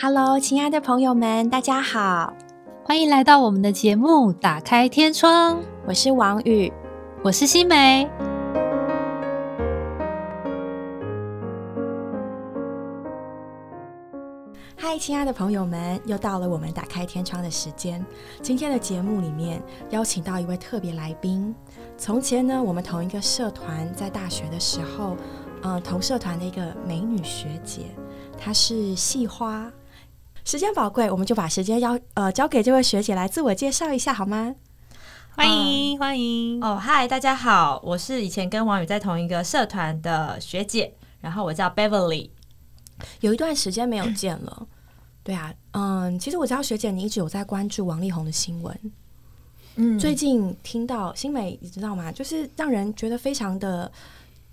Hello，亲爱的朋友们，大家好，欢迎来到我们的节目《打开天窗》。我是王宇，我是新梅。嗨，亲爱的朋友们，又到了我们打开天窗的时间。今天的节目里面邀请到一位特别来宾。从前呢，我们同一个社团，在大学的时候，呃，同社团的一个美女学姐，她是系花。时间宝贵，我们就把时间要呃交给这位学姐来自我介绍一下，好吗？欢迎欢迎哦，嗨，大家好，我是以前跟王宇在同一个社团的学姐，然后我叫 Beverly，有一段时间没有见了。对啊，嗯，其实我知道学姐你一直有在关注王力宏的新闻，嗯，最近听到新美，你知道吗？就是让人觉得非常的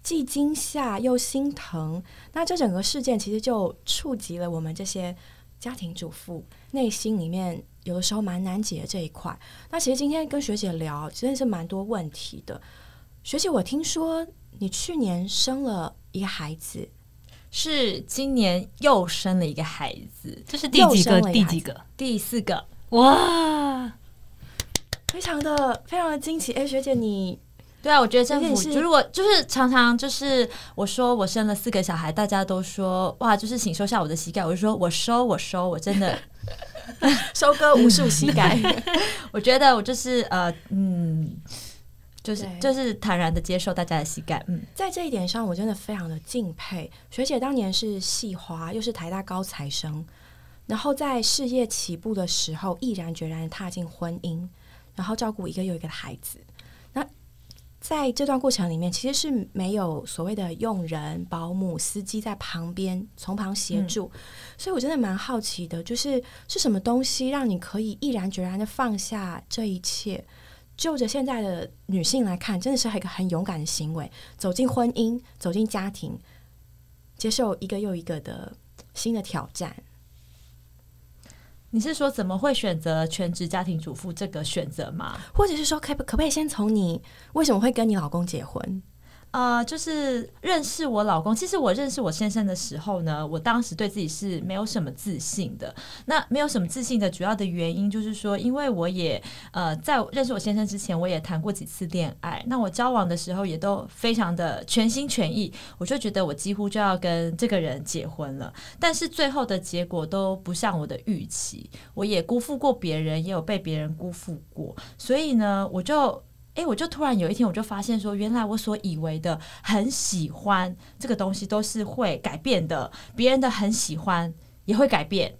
既惊吓又心疼。那这整个事件其实就触及了我们这些。家庭主妇内心里面有的时候蛮难解的这一块。那其实今天跟学姐聊，真的是蛮多问题的。学姐，我听说你去年生了一个孩子，是今年又生了一个孩子，这是第几个？第几个？第四个。哇，非常的非常的惊奇。哎，学姐你。对啊，我觉得政府如果就是常常就是我说我生了四个小孩，大家都说哇，就是请收下我的膝盖。我就说我收我收，我真的 收割无数膝盖。我觉得我就是呃嗯，就是就是坦然的接受大家的膝盖。嗯，在这一点上，我真的非常的敬佩学姐。当年是系花，又是台大高材生，然后在事业起步的时候，毅然决然踏进婚姻，然后照顾一个又一个的孩子。在这段过程里面，其实是没有所谓的佣人、保姆、司机在旁边从旁协助，所以我真的蛮好奇的，就是是什么东西让你可以毅然决然的放下这一切？就着现在的女性来看，真的是一个很勇敢的行为，走进婚姻，走进家庭，接受一个又一个的新的挑战。你是说怎么会选择全职家庭主妇这个选择吗？或者是说，可可不可以先从你为什么会跟你老公结婚？呃，就是认识我老公。其实我认识我先生的时候呢，我当时对自己是没有什么自信的。那没有什么自信的主要的原因，就是说，因为我也呃，在认识我先生之前，我也谈过几次恋爱。那我交往的时候也都非常的全心全意，我就觉得我几乎就要跟这个人结婚了。但是最后的结果都不像我的预期，我也辜负过别人，也有被别人辜负过。所以呢，我就。哎，我就突然有一天，我就发现说，原来我所以为的很喜欢这个东西，都是会改变的。别人的很喜欢也会改变。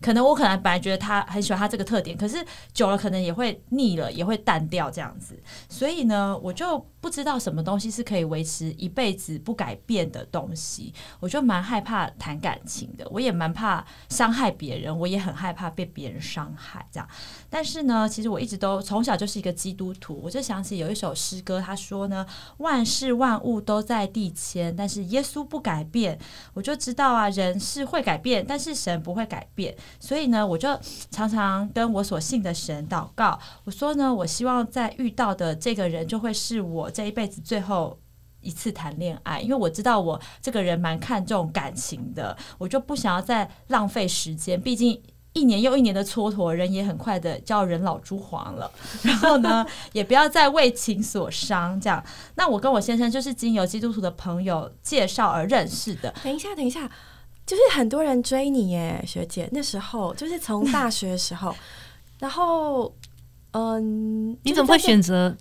可能我可能本来觉得他很喜欢他这个特点，可是久了可能也会腻了，也会淡掉这样子。所以呢，我就不知道什么东西是可以维持一辈子不改变的东西。我就蛮害怕谈感情的，我也蛮怕伤害别人，我也很害怕被别人伤害这样。但是呢，其实我一直都从小就是一个基督徒，我就想起有一首诗歌，他说呢：“万事万物都在地迁，但是耶稣不改变。”我就知道啊，人是会改变，但是神不会改变。所以呢，我就常常跟我所信的神祷告。我说呢，我希望在遇到的这个人，就会是我这一辈子最后一次谈恋爱，因为我知道我这个人蛮看重感情的，我就不想要再浪费时间。毕竟一年又一年的蹉跎，人也很快的叫人老珠黄了。然后呢，也不要再为情所伤。这样，那我跟我先生就是经由基督徒的朋友介绍而认识的。等一下，等一下。就是很多人追你耶，学姐。那时候就是从大学的时候，然后，嗯，你怎么会选择？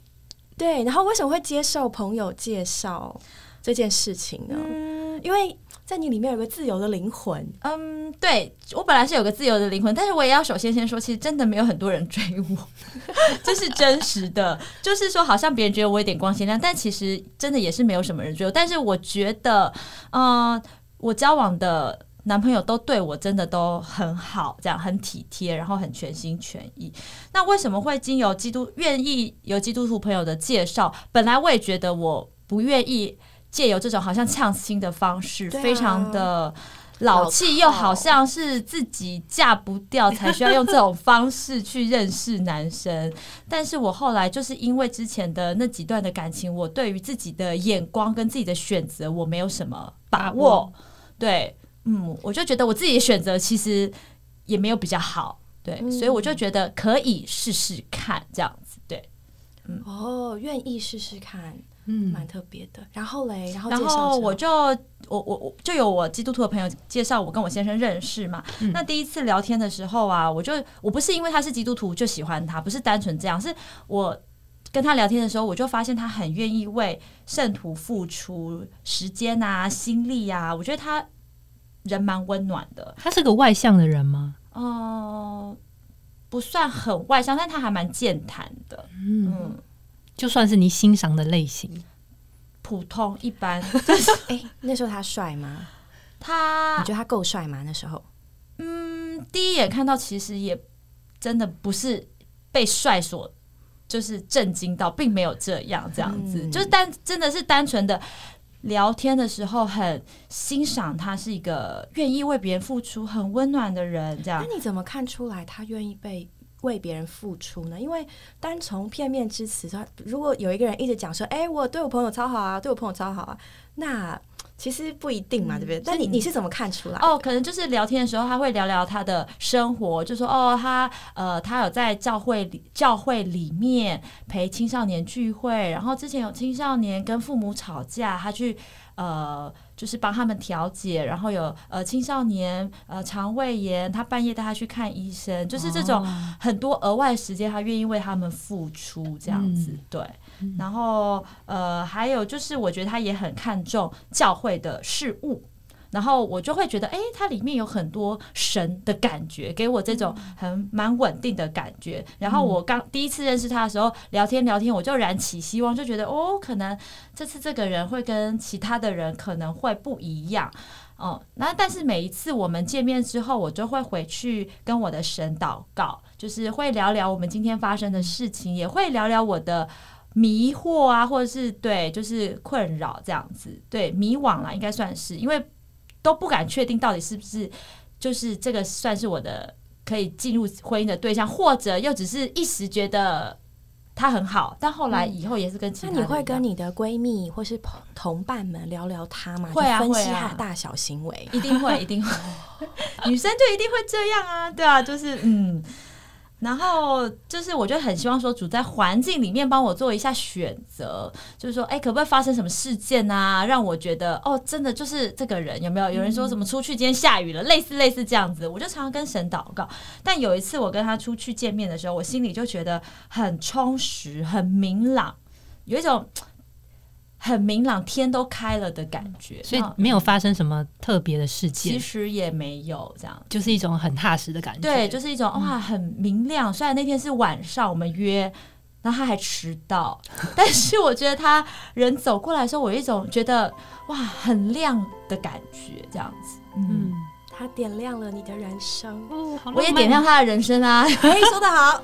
对，然后为什么会接受朋友介绍这件事情呢？嗯，因为在你里面有个自由的灵魂。嗯，对我本来是有个自由的灵魂，但是我也要首先先说，其实真的没有很多人追我，这是真实的。就是说，好像别人觉得我有点光鲜亮，但其实真的也是没有什么人追我。但是我觉得，嗯。我交往的男朋友都对我真的都很好，这样很体贴，然后很全心全意。那为什么会经由基督愿意有基督徒朋友的介绍？本来我也觉得我不愿意借由这种好像呛亲的方式，非常的老气，又好像是自己嫁不掉才需要用这种方式去认识男生。但是我后来就是因为之前的那几段的感情，我对于自己的眼光跟自己的选择，我没有什么把握。对，嗯，我就觉得我自己的选择其实也没有比较好，对，嗯所以我就觉得可以试试看这样子，对。嗯哦，愿意试试看，嗯蛮特别的。然后嘞，然后我就我我我就有我基督徒的朋友介绍我跟我先生认识嘛。嗯那第一次聊天的时候啊，我就我不是因为他是基督徒就喜欢他，不是单纯这样，是我跟他聊天的时候，我就发现他很愿意为圣徒付出时间啊、心力啊。我觉得他人蛮温暖的，他是个外向的人吗？哦、不算很外向，但他还蛮健谈的，嗯，嗯，就算是你欣赏的类型，普通一般。哎，那时候他帅吗？他你觉得他够帅吗？那时候嗯，第一眼看到其实也真的不是被帅所就是震惊到，并没有这样这样子，嗯就是单真的是单纯的聊天的时候很欣赏他是一个愿意为别人付出、很温暖的人，这样那。你怎么看出来他愿意被为别人付出呢？因为单从片面之词，他如果有一个人一直讲说：“哎、我对我朋友超好啊，对我朋友超好啊”，那其实不一定嘛，对不对？但你你你是怎么看出来？哦，可能就是聊天的时候，他会聊聊他的生活，就说哦，他呃，他有在教会里教会里面陪青少年聚会，然后之前有青少年跟父母吵架，他去呃，就是帮他们调解，然后有呃青少年呃肠胃炎，他半夜带他去看医生，就是这种哦很多额外时间，他愿意为他们付出这样子，嗯对。然后呃，还有就是，我觉得他也很看重教会的事物。然后我就会觉得，哎，它里面有很多神的感觉，给我这种很蛮稳定的感觉。然后我刚第一次认识他的时候，聊天聊天，我就燃起希望，就觉得哦，可能这次这个人会跟其他的人可能会不一样。哦，那但是每一次我们见面之后，我就会回去跟我的神祷告，就是会聊聊我们今天发生的事情，也会聊聊我的迷惑啊，或者是对，就是困扰这样子，对，迷惘啦，应该算是，因为都不敢确定到底是不是就是这个算是我的可以进入婚姻的对象，或者又只是一时觉得他很好，但后来以后也是跟其他那你会跟你的闺蜜或是同同伴们聊聊他吗？会啊分析他的大小行为。一定会，一定会，女生就一定会这样啊，对啊，就是嗯，然后就是我就很希望说主在环境里面帮我做一下选择，就是说，哎，可不可以发生什么事件啊，让我觉得哦，真的就是这个人有没有？有人说什么出去今天下雨了，类似类似这样子，我就常常跟神祷告。但有一次我跟他出去见面的时候，我心里就觉得很充实、很明朗，有一种。很明朗，天都开了的感觉，所以没有发生什么特别的事件，其实也没有这样。就是一种很踏实的感觉。对，就是一种哇，很明亮。虽然那天是晚上，我们约，然后他还迟到，但是我觉得他人走过来的时候，我有一种觉得哇，很亮的感觉，这样子。嗯嗯，，他点亮了你的人生。哦，我也点亮他的人生啊。哎，说得好。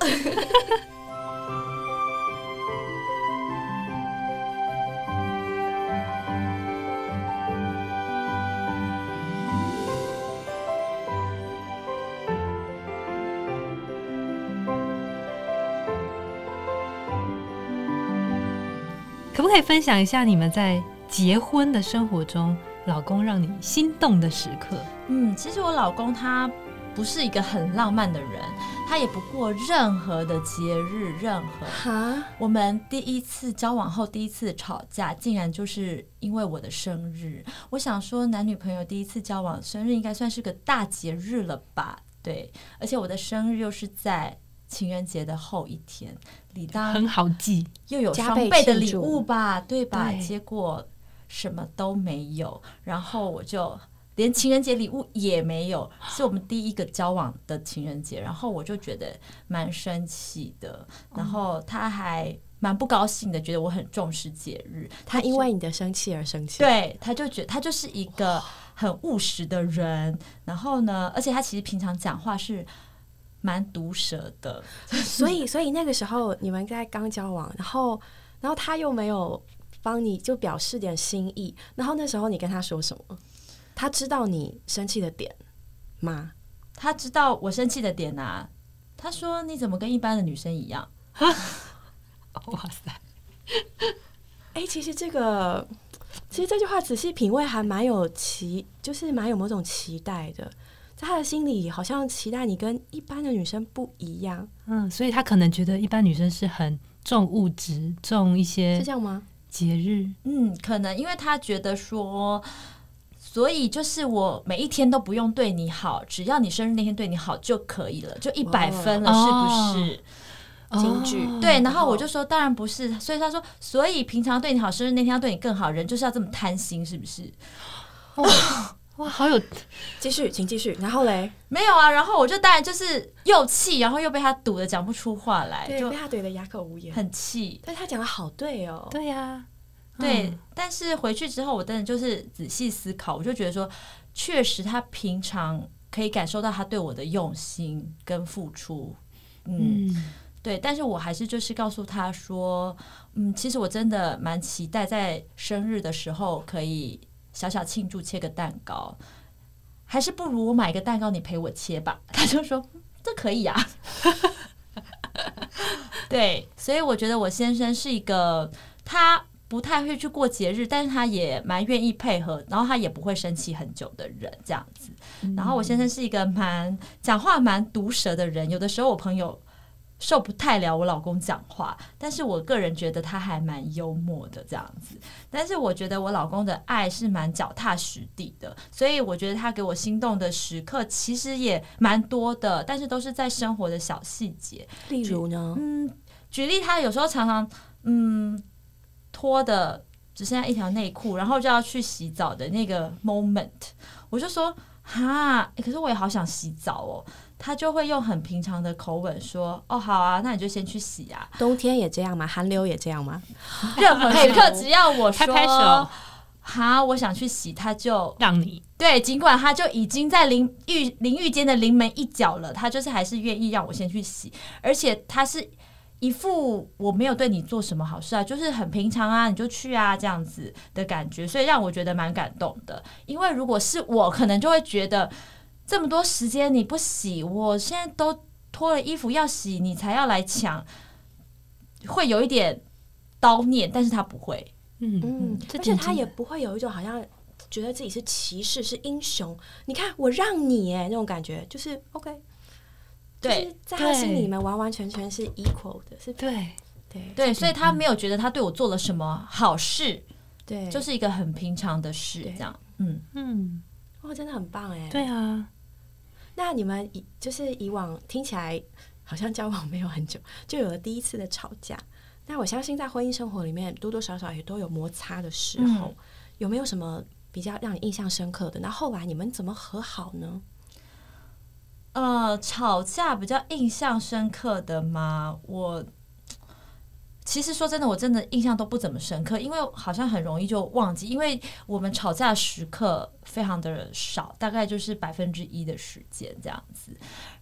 可不可以分享一下你们在结婚的生活中，老公让你心动的时刻？嗯，其实我老公他不是一个很浪漫的人，他也不过任何的节日，任何哈，我们第一次交往后第一次吵架，竟然就是因为我的生日。我想说，男女朋友第一次交往，生日应该算是个大节日了吧？对，而且我的生日又是在情人节的后一天，理当很好记，又有加倍双倍的礼物吧，对吧？对。结果什么都没有，然后我就连情人节礼物也没有，是我们第一个交往的情人节，然后我就觉得蛮生气的，然后他还蛮不高兴的，觉得我很重视节日，他因为你的生气而生气。，对，他就觉得他就是一个很务实的人，然后呢，而且他其实平常讲话是蛮毒舌的，所以 所以那个时候你们在刚交往，然后然后他又没有帮你就表示点心意，然后那时候你跟他说什么？他知道你生气的点吗？他知道我生气的点啊，他说你怎么跟一般的女生一样？哇塞，哎、其实这个其实这句话仔细品味还蛮有期，就是蛮有某种期待的。在他的心里，好像期待你跟一般的女生不一样，嗯，所以他可能觉得一般女生是很重物质、重一些是这样吗？节日，嗯，可能因为他觉得说，所以就是我每一天都不用对你好，只要你生日那天对你好就可以了，就一百分了，是不是？京剧。哦对，然后我就说当然不是，所以他说，所以平常对你好，生日那天要对你更好，人就是要这么贪心，是不是？哇，好有继续，请继续。然后嘞，没有啊，然后我就当然就是又气，然后又被他堵的讲不出话来，就被他怼的哑口无言。很气。但是他讲的好对哦，对呀、对，嗯但是回去之后，我真的就是仔细思考，我就觉得说，确实他平常可以感受到他对我的用心跟付出，嗯，嗯对，但是我还是就是告诉他说，嗯，其实我真的蛮期待在生日的时候可以小小庆祝，切个蛋糕，还是不如我买个蛋糕你陪我切吧。他就说这可以啊，对，所以我觉得我先生是一个他。不太会去过节日，但是他也蛮愿意配合，然后他也不会生气很久的人，这样子。然后我先生是一个蛮讲话蛮毒舌的人，有的时候我朋友受不太了我老公讲话，但是我个人觉得他还蛮幽默的这样子。但是我觉得我老公的爱是蛮脚踏实地的，所以我觉得他给我心动的时刻其实也蛮多的，但是都是在生活的小细节。例如呢，嗯，举例，他有时候常常嗯脱的只剩下一条内裤，然后就要去洗澡的那个 moment，我就说哈、欸可是我也好想洗澡哦。他就会用很平常的口吻说：“哦，好啊，那你就先去洗啊。冬天也这样吗？寒流也这样吗？任何时刻只要我说拍拍手哈，我想去洗，他就让你对，尽管他就已经在淋浴淋浴间的临门一脚了，他就是还是愿意让我先去洗，而且他是一副我没有对你做什么好事啊，就是很平常啊，你就去啊这样子的感觉，所以让我觉得蛮感动的。因为如果是我，可能就会觉得这么多时间你不洗，我现在都脱了衣服要洗，你才要来抢，会有一点叨念，但是他不会。嗯嗯，而且点真的他也不会有一种好像觉得自己是骑士、是英雄。你看，我让你哎，那种感觉就是 OK。对就是在他心里面完完全全是 equal 的，是对，对对，所以他没有觉得他对我做了什么好事，对，就是一个很平常的事，这样。嗯，嗯，哇，真的很棒哎。对啊，那你们以就是以往听起来好像交往没有很久，就有了第一次的吵架。那我相信在婚姻生活里面多多少少也都有摩擦的时候，嗯有没有什么比较让你印象深刻的？那后来你们怎么和好呢？呃，吵架比较印象深刻的吗？我其实说真的，我真的印象都不怎么深刻，因为好像很容易就忘记，因为我们吵架时刻非常的少，大概就是百分之一的时间这样子。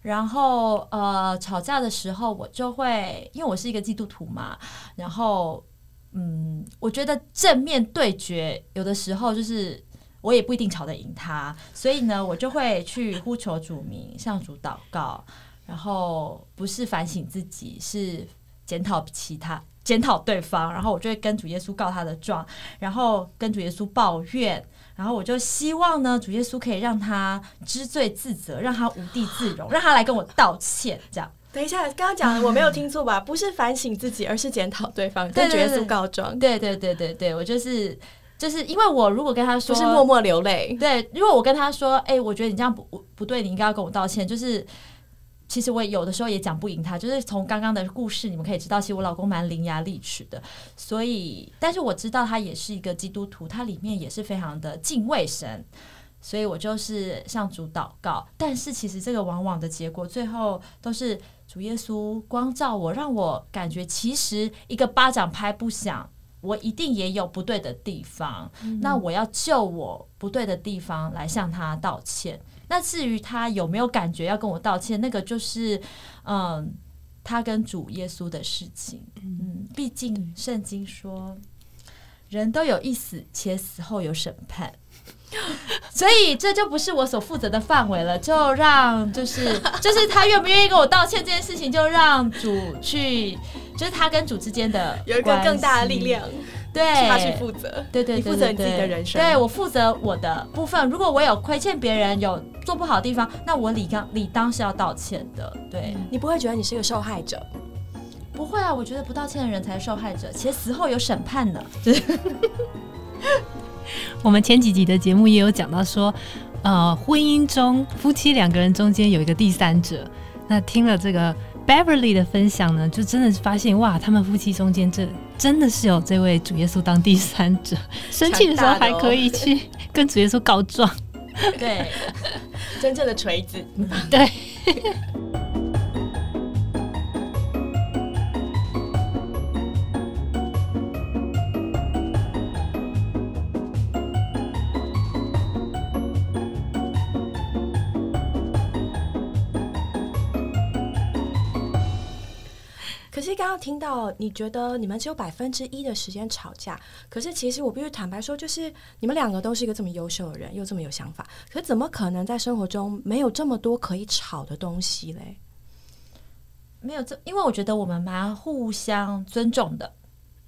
然后呃，吵架的时候我就会，因为我是一个基督徒嘛，然后嗯，我觉得正面对决有的时候就是我也不一定吵得赢他，所以呢，我就会去呼求主名，向主祷告，然后不是反省自己，是检讨其他。检讨对方，然后我就会跟主耶稣告他的状，然后跟主耶稣抱怨，然后我就希望呢，主耶稣可以让他知罪自责，让他无地自容，让他来跟我道歉，这样。等一下，刚刚讲的我没有听错吧？不是反省自己，而是检讨对方，跟主耶稣告状，对对对对对，我就是就是因为我如果跟他说，就是默默流泪。对，如果我跟他说，哎、我觉得你这样不不对，你应该要跟我道歉。就是其实我有的时候也讲不赢他，就是从刚刚的故事你们可以知道，其实我老公蛮伶牙俐齿的。所以，但是我知道他也是一个基督徒，他里面也是非常的敬畏神。所以我就是向主祷告，但是其实这个往往的结果，最后都是主耶稣光照我，让我感觉其实一个巴掌拍不响，我一定也有不对的地方。那我要就我不对的地方来向他道歉。那至于他有没有感觉要跟我道歉，那个就是嗯，他跟主耶稣的事情。嗯，毕竟圣经说，人都有一死，且死后有审判。所以这就不是我所负责的范围了，就让就是 就是他愿不愿意跟我道歉这件事情，就让主去，就是他跟主之间的有一个更大的力量，对，他去负责，对对对，你负责你自己的人生，对我负责我的部分。如果我有亏欠别人，有做不好的地方，那我理当理当是要道歉的。对你不会觉得你是个受害者？不会啊，我觉得不道歉的人才是受害者，且死后有审判呢。我们前几集的节目也有讲到说，呃，婚姻中夫妻两个人中间有一个第三者。那听了这个 Beverly 的分享呢，就真的是发现哇，他们夫妻中间这真的是有这位主耶稣当第三者，生气的时候还可以去 跟主耶稣告状。对，真正的锤子。对。刚刚听到，你觉得你们只有百分之一的时间吵架，可是其实我必须坦白说，就是你们两个都是一个这么优秀的人，又这么有想法，可怎么可能在生活中没有这么多可以吵的东西嘞？没有这，因为我觉得我们蛮互相尊重的。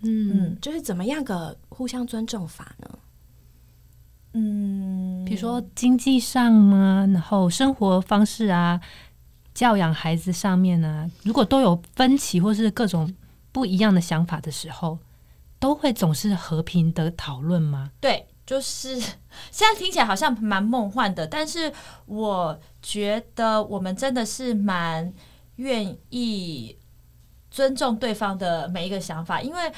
嗯，就是怎么样个互相尊重法呢？嗯，比如说经济上啊，然后生活方式啊。教养孩子上面呢，如果都有分歧或是各种不一样的想法的时候，都会总是和平的讨论吗？对，就是现在听起来好像蛮梦幻的，但是我觉得我们真的是蛮愿意尊重对方的每一个想法，因为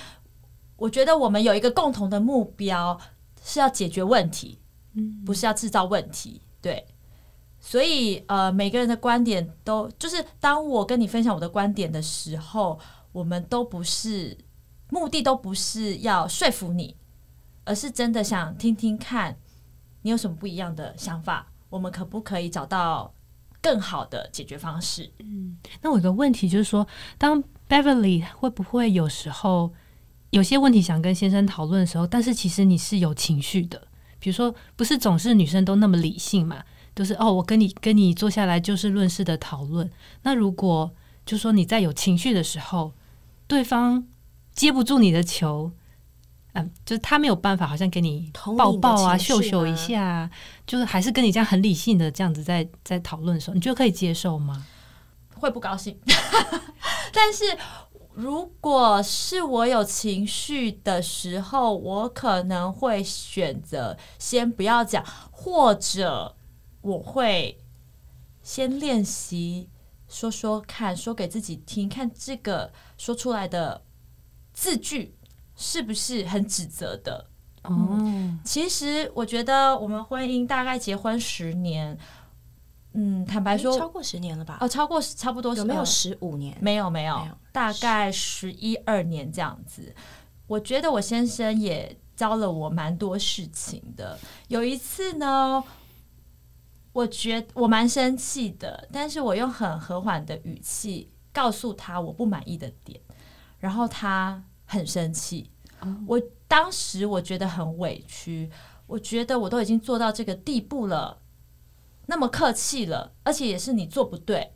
我觉得我们有一个共同的目标是要解决问题，嗯，不是要制造问题，对。所以，呃，每个人的观点都就是，当我跟你分享我的观点的时候，我们都不是目的，都不是要说服你，而是真的想听听看你有什么不一样的想法，我们可不可以找到更好的解决方式？嗯，那我有个问题就是说，当 Beverly 会不会有时候有些问题想跟先生讨论的时候，但是其实你是有情绪的，比如说，不是总是女生都那么理性嘛？就是哦，我跟你跟你坐下来就事论事的讨论。那如果就说你在有情绪的时候，对方接不住你的球，嗯，就是他没有办法，好像给你抱抱啊、秀秀一下，就是还是跟你这样很理性的这样子在在讨论的时候，你觉得可以接受吗？会不高兴。但是如果是我有情绪的时候，我可能会选择先不要讲，或者。我会先练习说说看，说给自己听，看这个说出来的字句是不是很指责的。哦，其实我觉得我们婚姻大概结婚十年，嗯，坦白说超过十年了吧？哦，超过差不多有没有十五年？没有没有，大概十一二年这样子。我觉得我先生也教了我蛮多事情的。有一次呢。我觉我蛮生气的，但是我用很和缓的语气告诉他我不满意的点，然后他很生气。我当时我觉得很委屈，我觉得我都已经做到这个地步了，那么客气了，而且也是你做不对，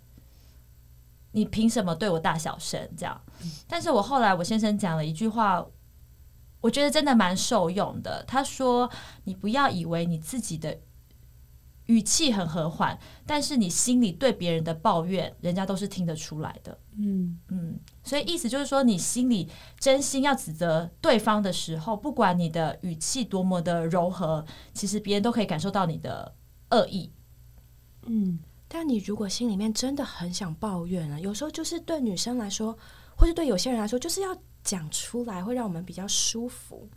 你凭什么对我大小声这样？但是我后来我先生讲了一句话，我觉得真的蛮受用的。他说：“你不要以为你自己的。”语气很和缓，但是你心里对别人的抱怨，人家都是听得出来的。嗯嗯，所以意思就是说，你心里真心要指责对方的时候，不管你的语气多么的柔和，其实别人都可以感受到你的恶意。嗯，但你如果心里面真的很想抱怨啊，有时候就是对女生来说，或者对有些人来说，就是要讲出来，会让我们比较舒服。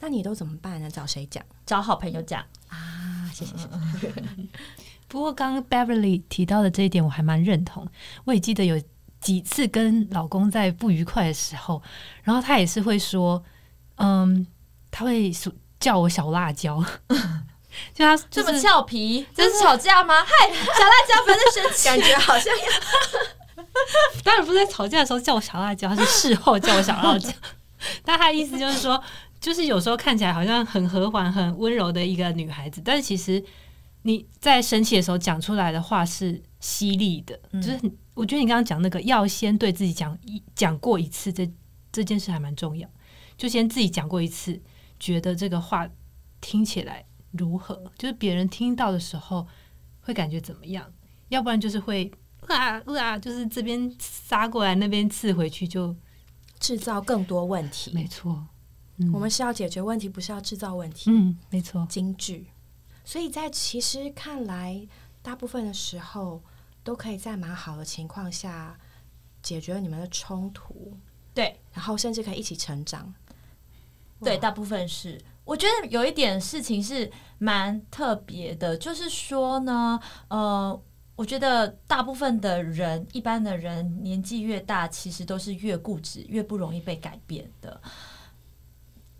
那你都怎么办呢？找谁讲？找好朋友讲啊！谢谢谢谢。不过刚刚 Beverly 提到的这一点，我还蛮认同。我也记得有几次跟老公在不愉快的时候，然后他也是会说，嗯，他会叫我小辣椒，就他这么俏皮，这是吵架吗？嗨，小辣椒，不要生气，感觉好像当然不是在吵架的时候叫我小辣椒，他是事后叫我小辣椒。但他的意思就是说。就是有时候看起来好像很和缓、很温柔的一个女孩子，但是其实你在生气的时候讲出来的话是犀利的。就是我觉得你刚刚讲那个要先对自己讲一讲过一次，这这件事还蛮重要。就先自己讲过一次，觉得这个话听起来如何？就是别人听到的时候会感觉怎么样？要不然就是会啊啊，就是这边杀过来，那边刺回去，就制造更多问题。没错，我们是要解决问题，不是要制造问题。嗯，没错，京剧。所以在其实看来，大部分的时候都可以在蛮好的情况下解决你们的冲突。对，然后甚至可以一起成长。对，大部分是。我觉得有一点事情是蛮特别的，就是说呢，呃，我觉得大部分的人，一般的人年纪越大，其实都是越固执，越不容易被改变的。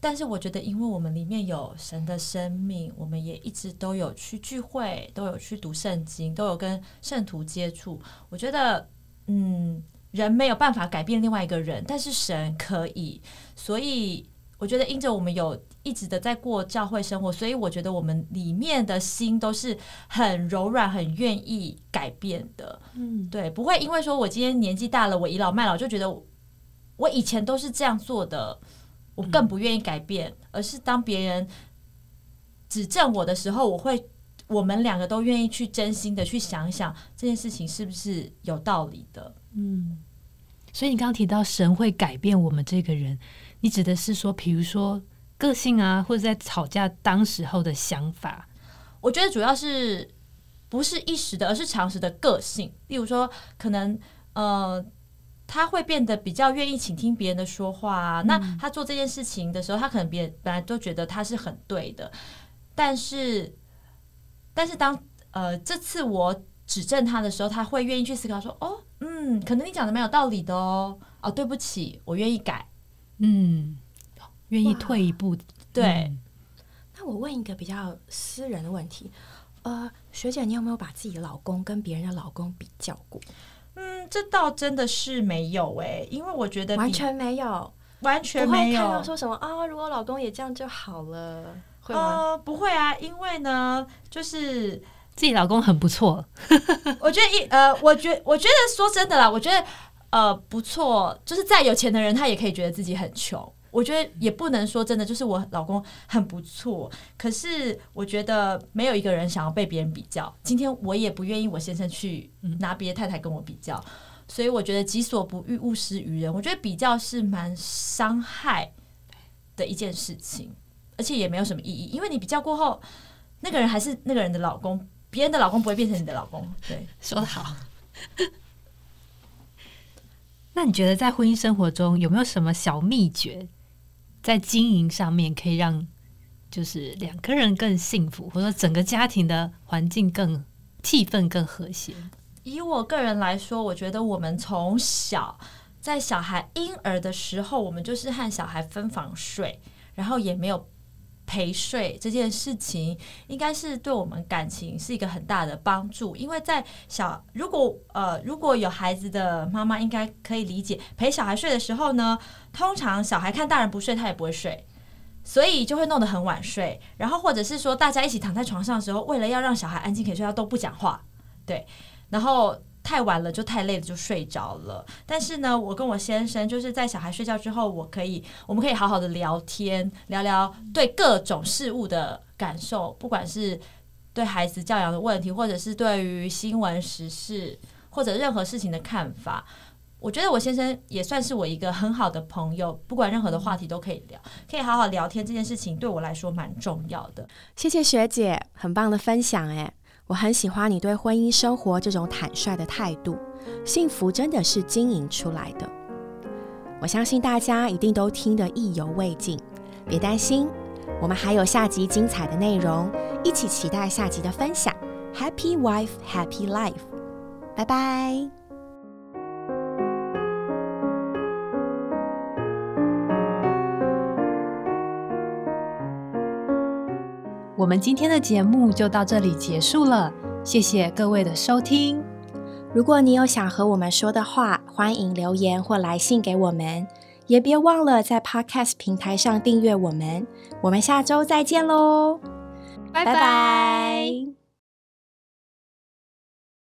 但是我觉得，因为我们里面有神的生命，我们也一直都有去聚会，都有去读圣经，都有跟圣徒接触。我觉得，嗯，人没有办法改变另外一个人，但是神可以。所以。我觉得，因着我们有一直的在过教会生活，所以我觉得我们里面的心都是很柔软、很愿意改变的。嗯，对，不会因为说我今天年纪大了，我倚老卖老，就觉得我以前都是这样做的，我更不愿意改变。而是当别人指正我的时候，我会，我们两个都愿意去真心的去想想这件事情是不是有道理的。嗯，所以你刚刚提到神会改变我们这个人。你指的是说，比如说个性啊，或者在吵架当时候的想法？我觉得主要是不是一时的，而是长时的个性。例如说，可能呃，他会变得比较愿意倾听别人的说话啊。那他做这件事情的时候，他可能别人本来都觉得他是很对的，但是但是当呃这次我指正他的时候，他会愿意去思考说：“哦，嗯，可能你讲的蛮有道理的哦。哦，对不起，我愿意改。”嗯，愿意退一步。对，那我问一个比较私人的问题，呃，学姐，你有没有把自己的老公跟别人的老公比较过？嗯，这倒真的是没有哎，因为我觉得完全没有，完全没有看到说什么啊，如果老公也这样就好了，会吗？不会啊，因为呢，就是自己老公很不错。我觉得一呃，我觉我觉得说真的啦，我觉得。呃，不错，就是再有钱的人，他也可以觉得自己很穷。我觉得也不能说真的，就是我老公很不错。可是我觉得没有一个人想要被别人比较。今天我也不愿意我先生去拿别的太太跟我比较，所以我觉得己所不欲，勿施于人。我觉得比较是蛮伤害的一件事情，而且也没有什么意义，因为你比较过后，那个人还是那个人的老公，别人的老公不会变成你的老公。对，说的好。那你觉得在婚姻生活中有没有什么小秘诀，在经营上面可以让就是两个人更幸福，或者整个家庭的环境更气氛更和谐？以我个人来说，我觉得我们从小在小孩婴儿的时候，我们就是和小孩分房睡，然后也没有。陪睡这件事情，应该是对我们感情是一个很大的帮助。因为在小如果呃如果有孩子的妈妈，应该可以理解，陪小孩睡的时候呢，通常小孩看大人不睡，他也不会睡，所以就会弄得很晚睡。然后或者是说，大家一起躺在床上的时候，为了要让小孩安静可以睡，他都不讲话，对，然后。太晚了就太累了就睡着了，但是呢，我跟我先生就是在小孩睡觉之后，我可以我们可以好好的聊天，聊聊对各种事物的感受，不管是对孩子教养的问题，或者是对于新闻时事或者任何事情的看法。我觉得我先生也算是我一个很好的朋友，不管任何的话题都可以聊，可以好好聊天。这件事情对我来说蛮重要的。谢谢学姐，很棒的分享哎。我很喜欢你对婚姻生活这种坦率的态度，幸福真的是经营出来的。我相信大家一定都听得意犹未尽，别担心，我们还有下集精彩的内容，一起期待下集的分享。Happy wife, happy life，拜拜。我们今天的节目就到这里结束了，谢谢各位的收听。如果你有想和我们说的话，欢迎留言或来信给我们，也别忘了在 Podcast 平台上订阅我们。我们下周再见喽，拜拜。